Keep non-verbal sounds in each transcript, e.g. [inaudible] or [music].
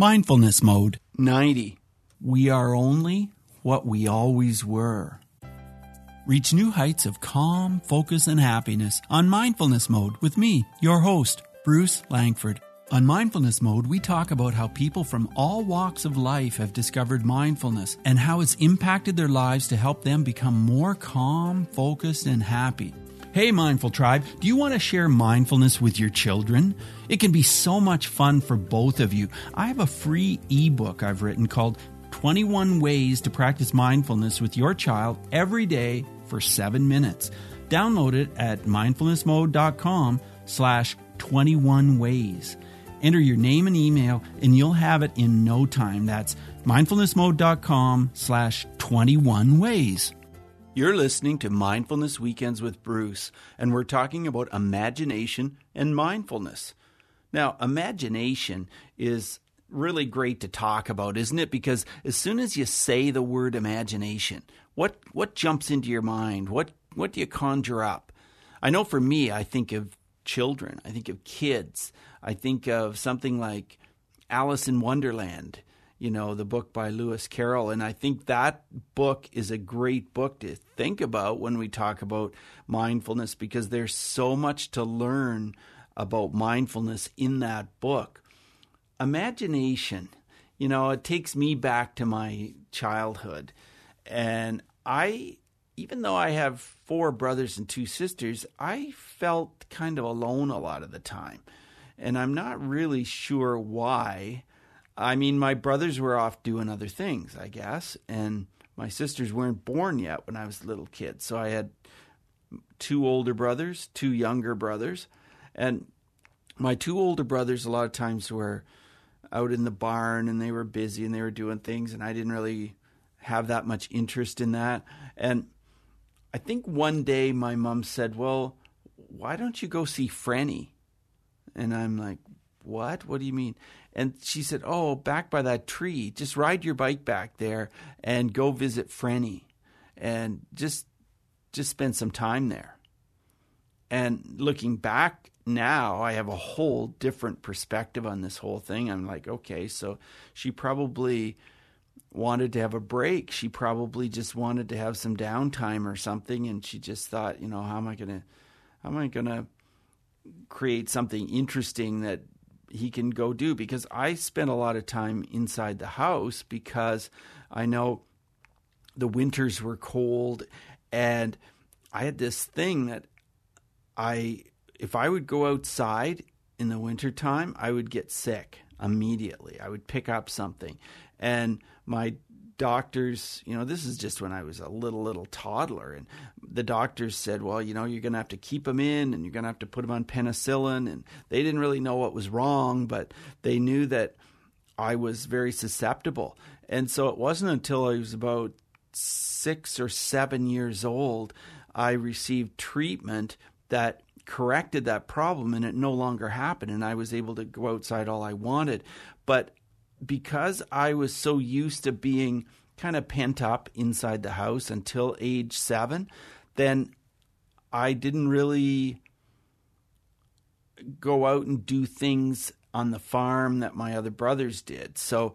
Mindfulness Mode 90. We are only what we always were. Reach new heights of calm, focus, and happiness on Mindfulness Mode with me, your host, Bruce Langford. On Mindfulness Mode, we talk about how people from all walks of life have discovered mindfulness and how it's impacted their lives to help them become more calm, focused, and happy. Hey, Mindful Tribe, do you want to share mindfulness with your children? It can be so much fun for both of you. I have a free ebook I've written called 21 Ways to Practice Mindfulness with Your Child Every Day for 7 Minutes. Download it at mindfulnessmode.com slash 21 ways. Enter your name and email and you'll have it in no time. That's mindfulnessmode.com slash 21 ways. You're listening to Mindfulness Weekends with Bruce, and we're talking about imagination and mindfulness. Now, imagination is really great to talk about, isn't it? Because as soon as you say the word imagination, what what jumps into your mind? What what do you conjure up? I know for me, I think of children, I think of kids, I think of something like Alice in Wonderland you know, the book by Lewis Carroll. And I think that book is a great book to think about when we talk about mindfulness because there's so much to learn about mindfulness in that book. Imagination, you know, it takes me back to my childhood. And I, even though I have four brothers and two sisters, I felt kind of alone a lot of the time. And I'm not really sure why I mean, my brothers were off doing other things, I guess, and my sisters weren't born yet when I was a little kid. So I had two older brothers, two younger brothers, and my two older brothers a lot of times were out in the barn and they were busy and they were doing things and I didn't really have that much interest in that. And I think one day my mom said, "Well, why don't you go see Frenny?" And I'm like, "What? What do you mean?" And she said, Oh, back by that tree, just ride your bike back there and go visit Frenny and just just spend some time there. And looking back now, I have a whole different perspective on this whole thing. I'm like, okay, so she probably wanted to have a break. She probably just wanted to have some downtime or something and she just thought, you know, how am I going to how am I going to create something interesting that he can go do because I spent a lot of time inside the house because I know the winters were cold and I had this thing that I if I would go outside in the wintertime, I would get sick immediately. I would pick up something. And my doctors, you know, this is just when I was a little, little toddler. And the doctors said, well, you know, you're going to have to keep him in and you're going to have to put him on penicillin. And they didn't really know what was wrong, but they knew that I was very susceptible. And so it wasn't until I was about six or seven years old, I received treatment that corrected that problem and it no longer happened. And I was able to go outside all I wanted. But because I was so used to being kind of pent up inside the house until age seven, then I didn't really go out and do things on the farm that my other brothers did. So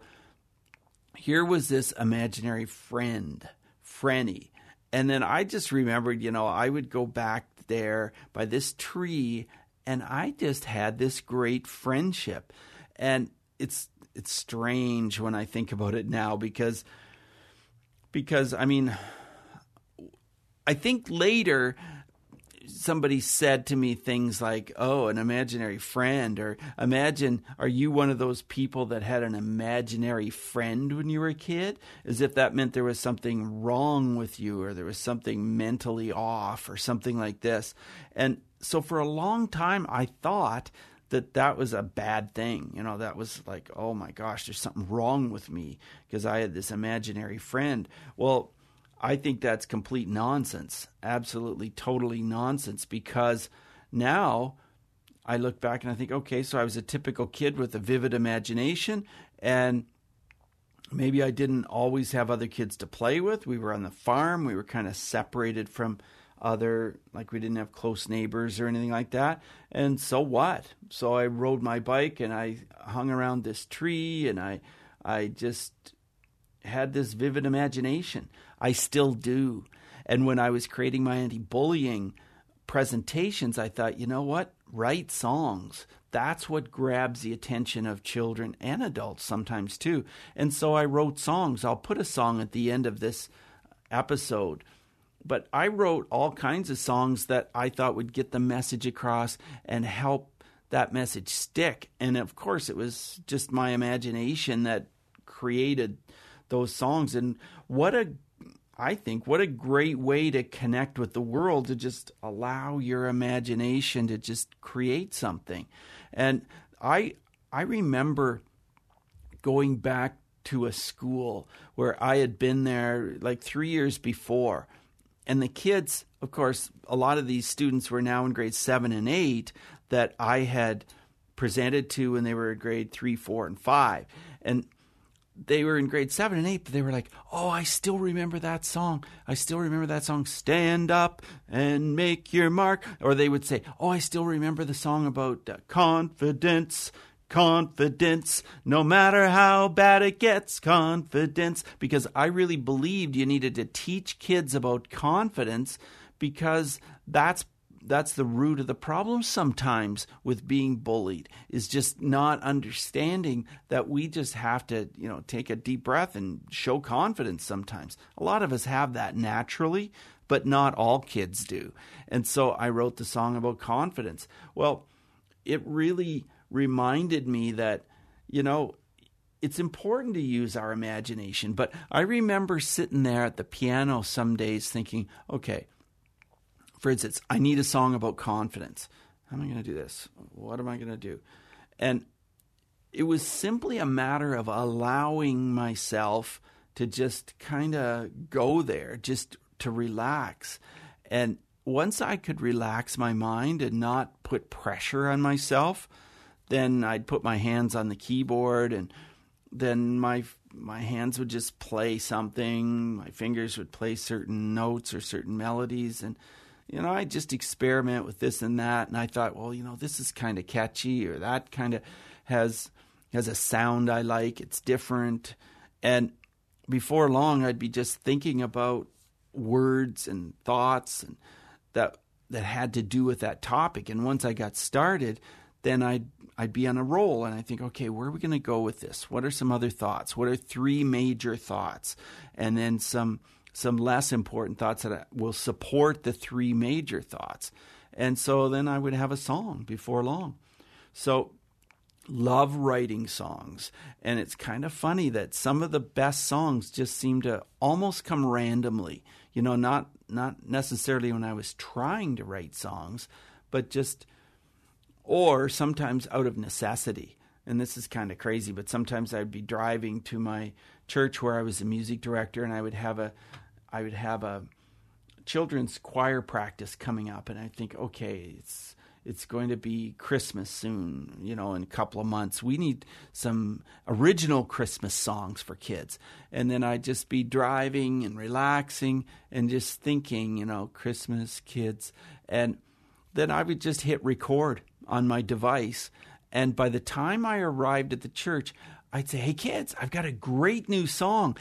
here was this imaginary friend, Frenny. And then I just remembered, you know, I would go back there by this tree and I just had this great friendship. And it's it's strange when I think about it now because because I mean I think later somebody said to me things like, "Oh, an imaginary friend," or "Imagine, are you one of those people that had an imaginary friend when you were a kid?" As if that meant there was something wrong with you, or there was something mentally off, or something like this. And so, for a long time, I thought that that was a bad thing. You know, that was like, oh my gosh, there's something wrong with me because I had this imaginary friend. Well, I think that's complete nonsense. Absolutely, totally nonsense because now I look back and I think, okay, so I was a typical kid with a vivid imagination and maybe I didn't always have other kids to play with. We were on the farm, we were kind of separated from other, like we didn't have close neighbors or anything like that. And so what? So I rode my bike and I hung around this tree and I, I just had this vivid imagination. I still do. And when I was creating my anti bullying presentations, I thought, you know what? Write songs. That's what grabs the attention of children and adults sometimes too. And so I wrote songs. I'll put a song at the end of this episode. But I wrote all kinds of songs that I thought would get the message across and help that message stick. And of course, it was just my imagination that created those songs. And what a I think what a great way to connect with the world to just allow your imagination to just create something. And I I remember going back to a school where I had been there like 3 years before. And the kids, of course, a lot of these students were now in grade 7 and 8 that I had presented to when they were in grade 3, 4 and 5. And they were in grade seven and eight, but they were like, "Oh, I still remember that song. I still remember that song. Stand up and make your mark." Or they would say, "Oh, I still remember the song about uh, confidence." Confidence, no matter how bad it gets, confidence. Because I really believed you needed to teach kids about confidence because that's that's the root of the problem sometimes with being bullied is just not understanding that we just have to you know take a deep breath and show confidence sometimes. A lot of us have that naturally but not all kids do. And so i wrote the song about confidence. Well it really reminded me that you know it's important to use our imagination but i remember sitting there at the piano some days thinking okay for instance, I need a song about confidence. How am I going to do this? What am I going to do? And it was simply a matter of allowing myself to just kind of go there, just to relax. And once I could relax my mind and not put pressure on myself, then I'd put my hands on the keyboard and then my my hands would just play something, my fingers would play certain notes or certain melodies and you know, I just experiment with this and that, and I thought, well, you know, this is kind of catchy, or that kind of has has a sound I like. It's different, and before long, I'd be just thinking about words and thoughts and that that had to do with that topic. And once I got started, then I'd I'd be on a roll, and I think, okay, where are we going to go with this? What are some other thoughts? What are three major thoughts? And then some some less important thoughts that will support the three major thoughts. And so then I would have a song before long. So love writing songs and it's kind of funny that some of the best songs just seem to almost come randomly you know not not necessarily when i was trying to write songs but just or sometimes out of necessity and this is kind of crazy but sometimes i'd be driving to my church where i was a music director and i would have a I would have a children's choir practice coming up, and I think, okay, it's it's going to be Christmas soon, you know, in a couple of months. We need some original Christmas songs for kids. And then I'd just be driving and relaxing and just thinking, you know, Christmas, kids. And then I would just hit record on my device. And by the time I arrived at the church, I'd say, "Hey kids, I've got a great new song.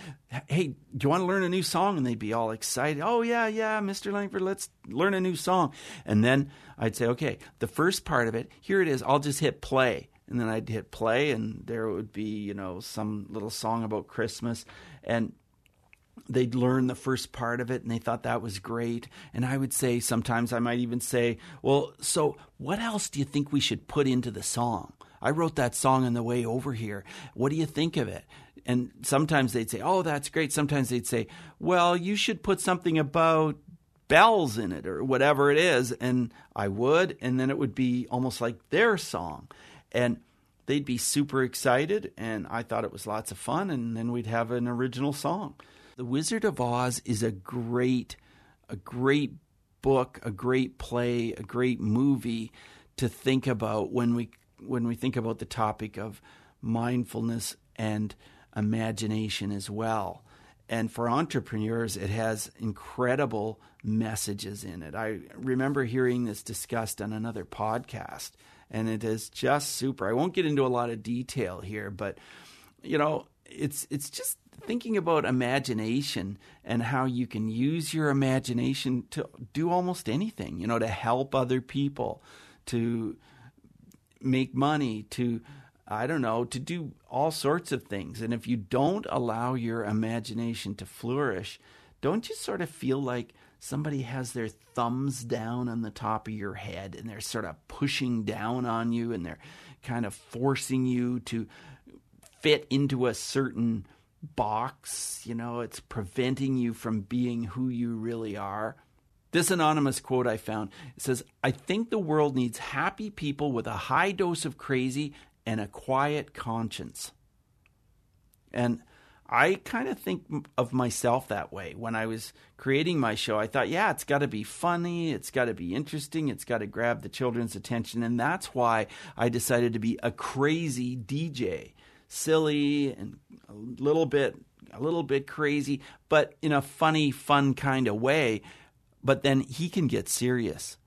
Hey, do you want to learn a new song?" And they'd be all excited. "Oh yeah, yeah, Mr. Langford, let's learn a new song." And then I'd say, "Okay, the first part of it, here it is. I'll just hit play." And then I'd hit play and there would be, you know, some little song about Christmas and they'd learn the first part of it and they thought that was great. And I would say sometimes I might even say, "Well, so what else do you think we should put into the song?" I wrote that song on the way over here. What do you think of it? And sometimes they'd say, Oh, that's great. Sometimes they'd say, Well, you should put something about bells in it or whatever it is. And I would. And then it would be almost like their song. And they'd be super excited. And I thought it was lots of fun. And then we'd have an original song. The Wizard of Oz is a great, a great book, a great play, a great movie to think about when we when we think about the topic of mindfulness and imagination as well. and for entrepreneurs, it has incredible messages in it. I remember hearing this discussed on another podcast, and it is just super. I won't get into a lot of detail here, but you know, it's it's just thinking about imagination and how you can use your imagination to do almost anything. You know, to help other people, to make money, to I don't know, to do all sorts of things. And if you don't allow your imagination to flourish, don't you sort of feel like somebody has their thumbs down on the top of your head and they're sort of pushing down on you and they're kind of forcing you to fit into a certain box? You know, it's preventing you from being who you really are. This anonymous quote I found says, I think the world needs happy people with a high dose of crazy and a quiet conscience. And I kind of think of myself that way. When I was creating my show, I thought, yeah, it's got to be funny, it's got to be interesting, it's got to grab the children's attention. And that's why I decided to be a crazy DJ. Silly and a little bit a little bit crazy, but in a funny, fun kind of way. But then he can get serious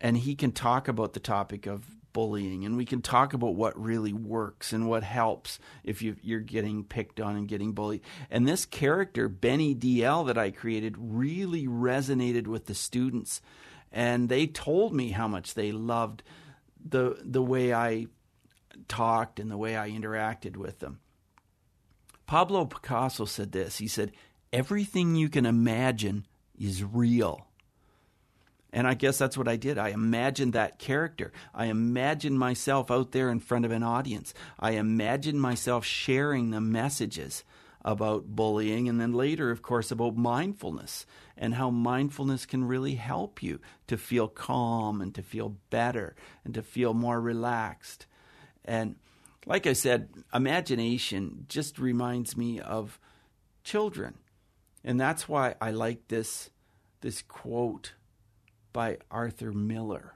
and he can talk about the topic of bullying and we can talk about what really works and what helps if you, are getting picked on and getting bullied. And this character, Benny DL, that I created, really resonated with the students. And they told me how much they loved the, the way I talked and the way I interacted with them. Pablo Picasso said this he said, Everything you can imagine is real. And I guess that's what I did. I imagined that character. I imagined myself out there in front of an audience. I imagined myself sharing the messages about bullying and then later, of course, about mindfulness and how mindfulness can really help you to feel calm and to feel better and to feel more relaxed. And like I said, imagination just reminds me of children. And that's why I like this this quote by Arthur Miller.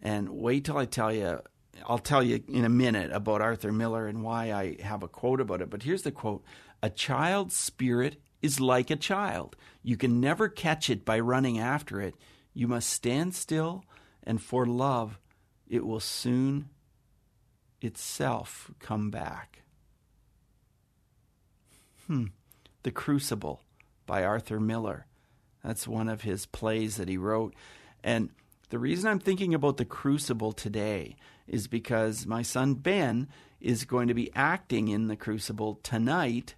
And wait till I tell you, I'll tell you in a minute about Arthur Miller and why I have a quote about it. But here's the quote A child's spirit is like a child. You can never catch it by running after it. You must stand still, and for love, it will soon itself come back. Hmm. The Crucible by Arthur Miller. That's one of his plays that he wrote. And the reason I'm thinking about the Crucible today is because my son Ben is going to be acting in the Crucible tonight.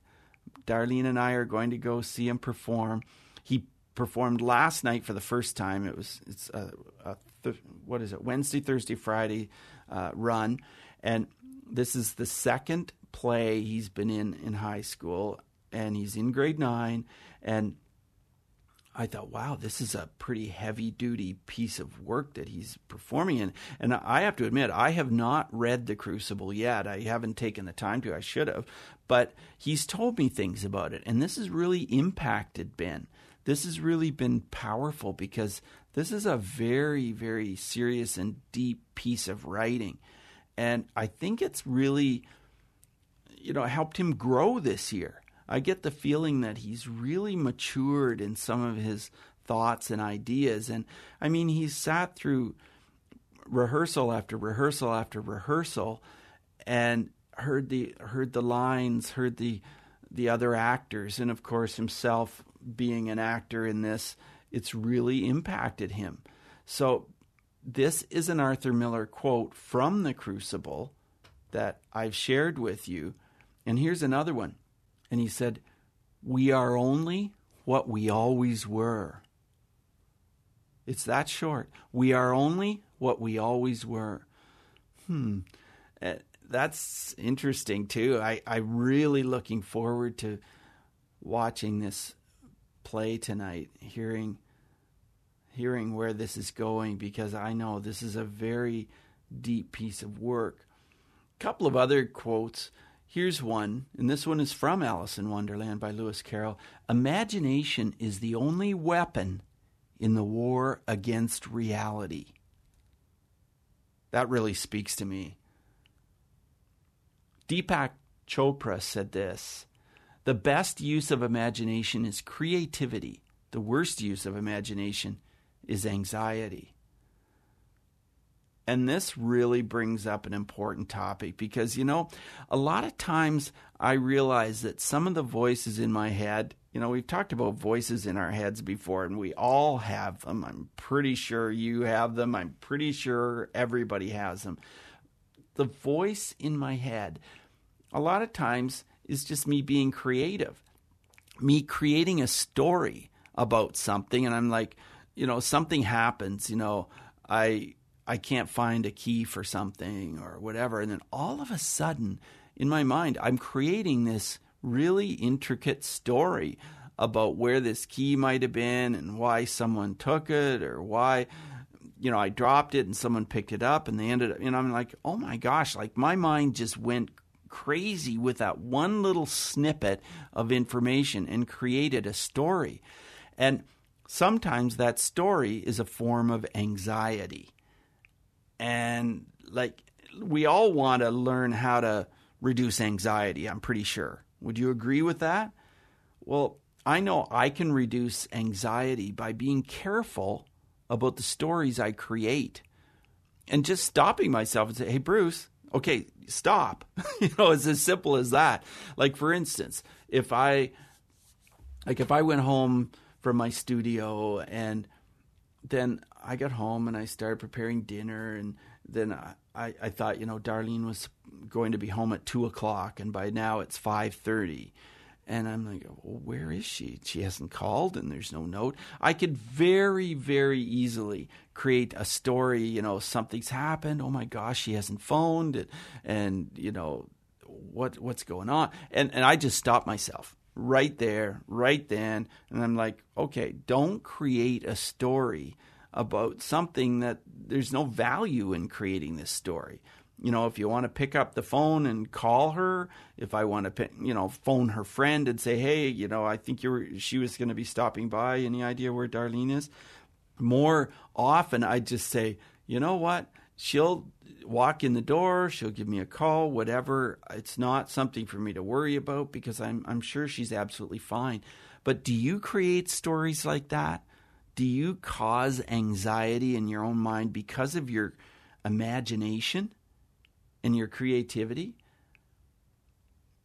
Darlene and I are going to go see him perform. He performed last night for the first time. It was it's a, a th- what is it Wednesday, Thursday, Friday uh, run, and this is the second play he's been in in high school, and he's in grade nine, and I thought, wow, this is a pretty heavy duty piece of work that he's performing in. And I have to admit, I have not read The Crucible yet. I haven't taken the time to. I should have. But he's told me things about it. And this has really impacted Ben. This has really been powerful because this is a very, very serious and deep piece of writing. And I think it's really, you know, helped him grow this year. I get the feeling that he's really matured in some of his thoughts and ideas. And I mean, he's sat through rehearsal after rehearsal after rehearsal and heard the heard the lines, heard the the other actors, and of course himself being an actor in this, it's really impacted him. So this is an Arthur Miller quote from The Crucible that I've shared with you. And here's another one and he said, We are only what we always were. It's that short. We are only what we always were. Hmm. Uh, that's interesting too. I, I'm really looking forward to watching this play tonight, hearing hearing where this is going because I know this is a very deep piece of work. A couple of other quotes Here's one, and this one is from Alice in Wonderland by Lewis Carroll. Imagination is the only weapon in the war against reality. That really speaks to me. Deepak Chopra said this The best use of imagination is creativity. The worst use of imagination is anxiety. And this really brings up an important topic because, you know, a lot of times I realize that some of the voices in my head, you know, we've talked about voices in our heads before, and we all have them. I'm pretty sure you have them. I'm pretty sure everybody has them. The voice in my head, a lot of times, is just me being creative, me creating a story about something. And I'm like, you know, something happens, you know, I I can't find a key for something or whatever. And then all of a sudden, in my mind, I'm creating this really intricate story about where this key might have been and why someone took it or why you know I dropped it and someone picked it up and they ended up you know I'm like oh my gosh like my mind just went crazy with that one little snippet of information and created a story and sometimes that story is a form of anxiety and like we all want to learn how to reduce anxiety, I'm pretty sure. Would you agree with that? Well, I know I can reduce anxiety by being careful about the stories I create and just stopping myself and say, "Hey Bruce, okay, stop." [laughs] you know, it's as simple as that. Like for instance, if I like if I went home from my studio and then I got home and I started preparing dinner, and then I, I thought, you know, Darlene was going to be home at two o'clock, and by now it's five thirty, and I'm like, well, where is she? She hasn't called, and there's no note. I could very, very easily create a story. You know, something's happened. Oh my gosh, she hasn't phoned, and, and you know, what what's going on? And and I just stopped myself right there, right then, and I'm like, okay, don't create a story about something that there's no value in creating this story. You know, if you want to pick up the phone and call her, if I want to, you know, phone her friend and say, hey, you know, I think you were, she was going to be stopping by. Any idea where Darlene is? More often, I just say, you know what? She'll walk in the door, she'll give me a call, whatever. It's not something for me to worry about because I'm I'm sure she's absolutely fine. But do you create stories like that? do you cause anxiety in your own mind because of your imagination and your creativity?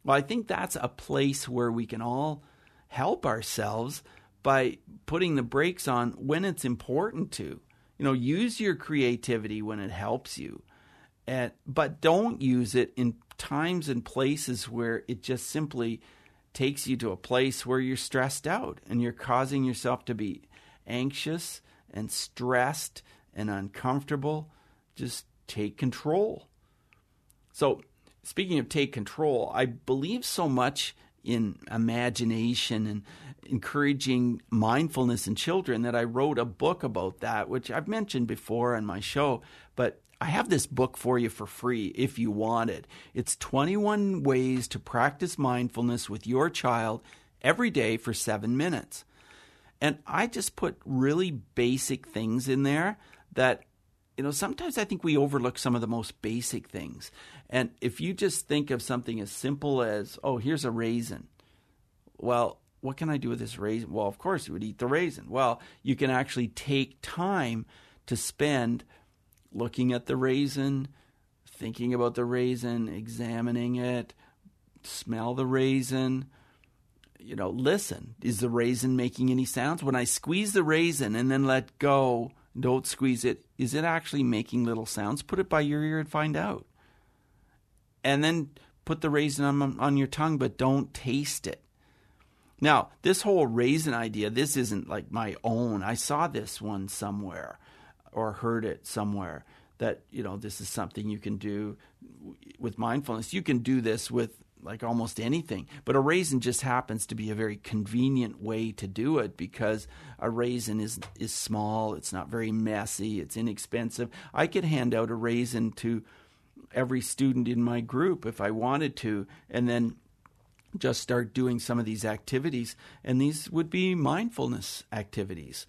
Well, I think that's a place where we can all help ourselves by putting the brakes on when it's important to. You know, use your creativity when it helps you. And, but don't use it in times and places where it just simply takes you to a place where you're stressed out and you're causing yourself to be anxious and stressed and uncomfortable, just take control. So, speaking of take control, I believe so much in imagination and encouraging mindfulness in children that I wrote a book about that, which I've mentioned before on my show. But I have this book for you for free if you want it. It's 21 ways to practice mindfulness with your child every day for seven minutes. And I just put really basic things in there that, you know, sometimes I think we overlook some of the most basic things. And if you just think of something as simple as, oh, here's a raisin. Well, what can I do with this raisin? Well, of course, you would eat the raisin. Well, you can actually take time to spend looking at the raisin, thinking about the raisin, examining it, smell the raisin, you know, listen. Is the raisin making any sounds? When I squeeze the raisin and then let go, don't squeeze it, is it actually making little sounds? Put it by your ear and find out. And then put the raisin on, on your tongue, but don't taste it. Now, this whole raisin idea, this isn't like my own. I saw this one somewhere or heard it somewhere that, you know, this is something you can do with mindfulness. You can do this with like almost anything. But a raisin just happens to be a very convenient way to do it because a raisin is is small, it's not very messy, it's inexpensive. I could hand out a raisin to every student in my group if I wanted to and then just start doing some of these activities and these would be mindfulness activities.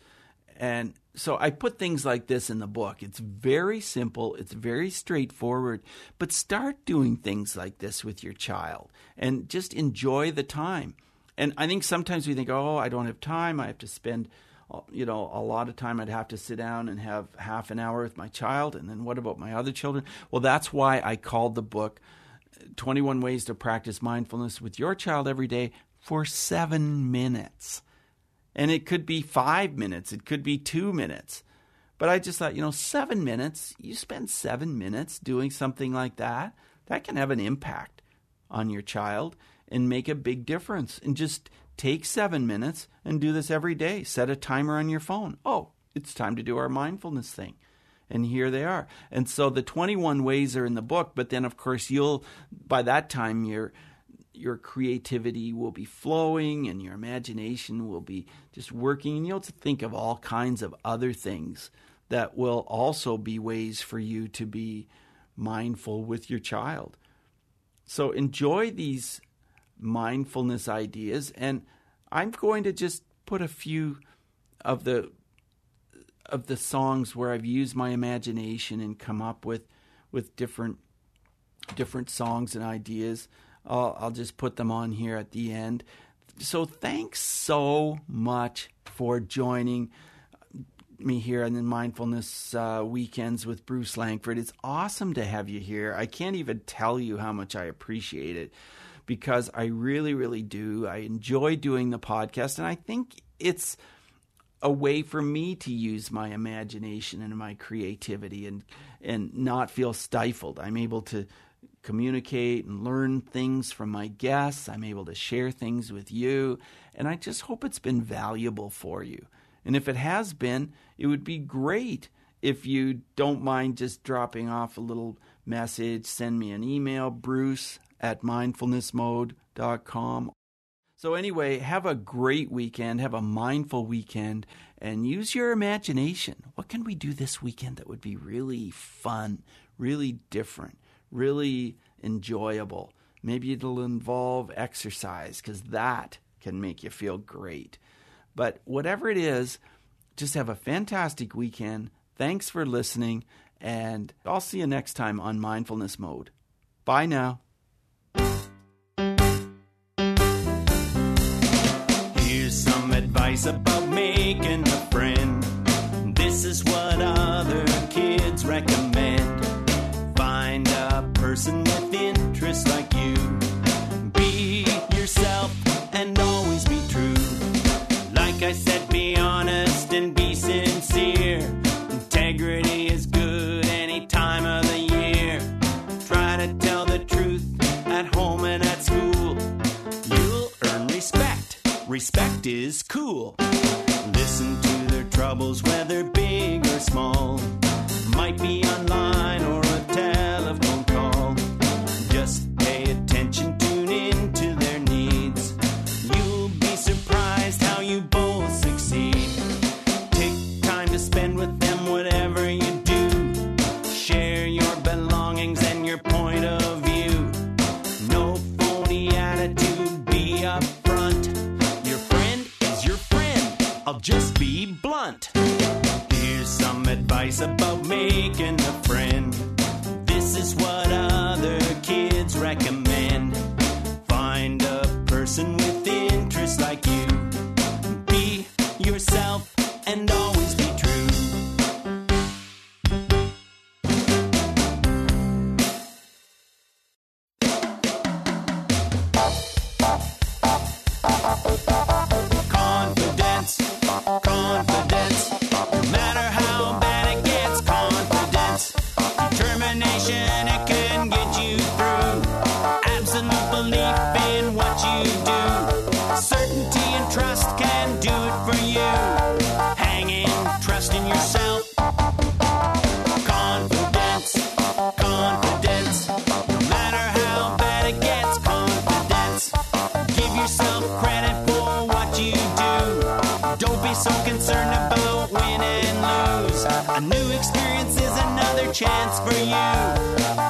And so I put things like this in the book. It's very simple, it's very straightforward, but start doing things like this with your child and just enjoy the time. And I think sometimes we think, oh, I don't have time. I have to spend, uh, you know, a lot of time. I'd have to sit down and have half an hour with my child. And then what about my other children? Well, that's why I called the book 21 Ways to Practice Mindfulness with Your Child Every Day for seven minutes. And it could be five minutes, it could be two minutes. But I just thought, you know, seven minutes, you spend seven minutes doing something like that, that can have an impact on your child and make a big difference. And just take seven minutes and do this every day. Set a timer on your phone. Oh, it's time to do our mindfulness thing. And here they are. And so the 21 ways are in the book, but then of course you'll by that time you're your creativity will be flowing and your imagination will be just working and you'll think of all kinds of other things that will also be ways for you to be mindful with your child. So enjoy these mindfulness ideas and I'm going to just put a few of the of the songs where I've used my imagination and come up with with different different songs and ideas. I'll, I'll just put them on here at the end. So thanks so much for joining me here on the mindfulness uh, weekends with Bruce Langford. It's awesome to have you here. I can't even tell you how much I appreciate it because I really, really do. I enjoy doing the podcast, and I think it's a way for me to use my imagination and my creativity and and not feel stifled. I'm able to communicate and learn things from my guests. I'm able to share things with you. And I just hope it's been valuable for you. And if it has been, it would be great if you don't mind just dropping off a little message. Send me an email, bruce at mindfulnessmode.com. So, anyway, have a great weekend, have a mindful weekend, and use your imagination. What can we do this weekend that would be really fun, really different? Really enjoyable. Maybe it'll involve exercise because that can make you feel great. But whatever it is, just have a fantastic weekend. Thanks for listening, and I'll see you next time on Mindfulness Mode. Bye now. Here's some advice about making a friend. This is what other kids person with interests like you. Be yourself and always be true. Like I said, be honest and be sincere. Integrity is good any time of the year. Try to tell the truth at home and at school. You'll earn respect. Respect is cool. Listen to their troubles, whether making a friend.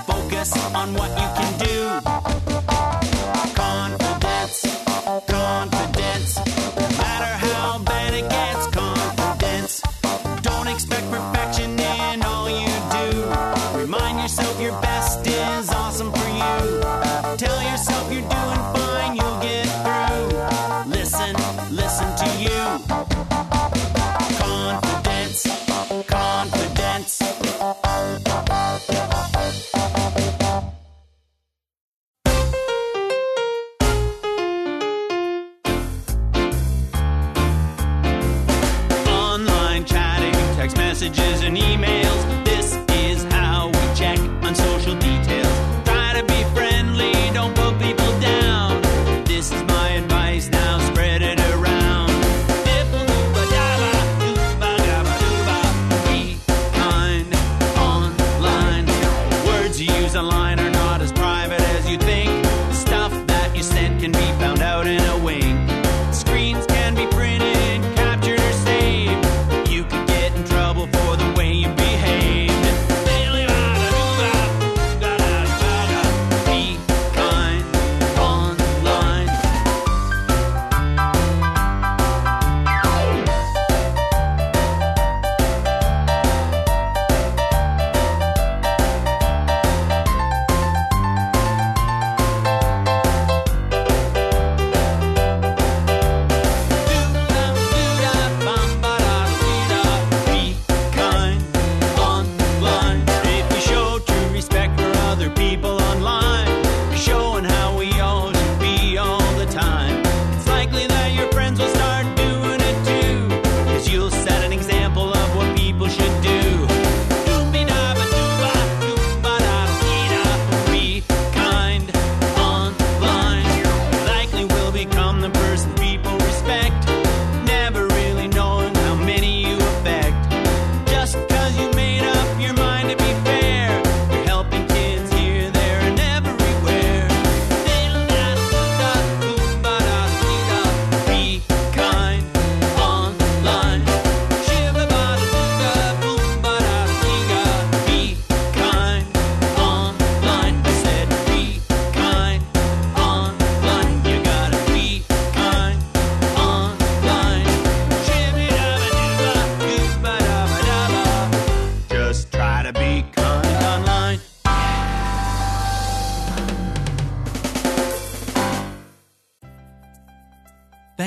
Focus on what you can do.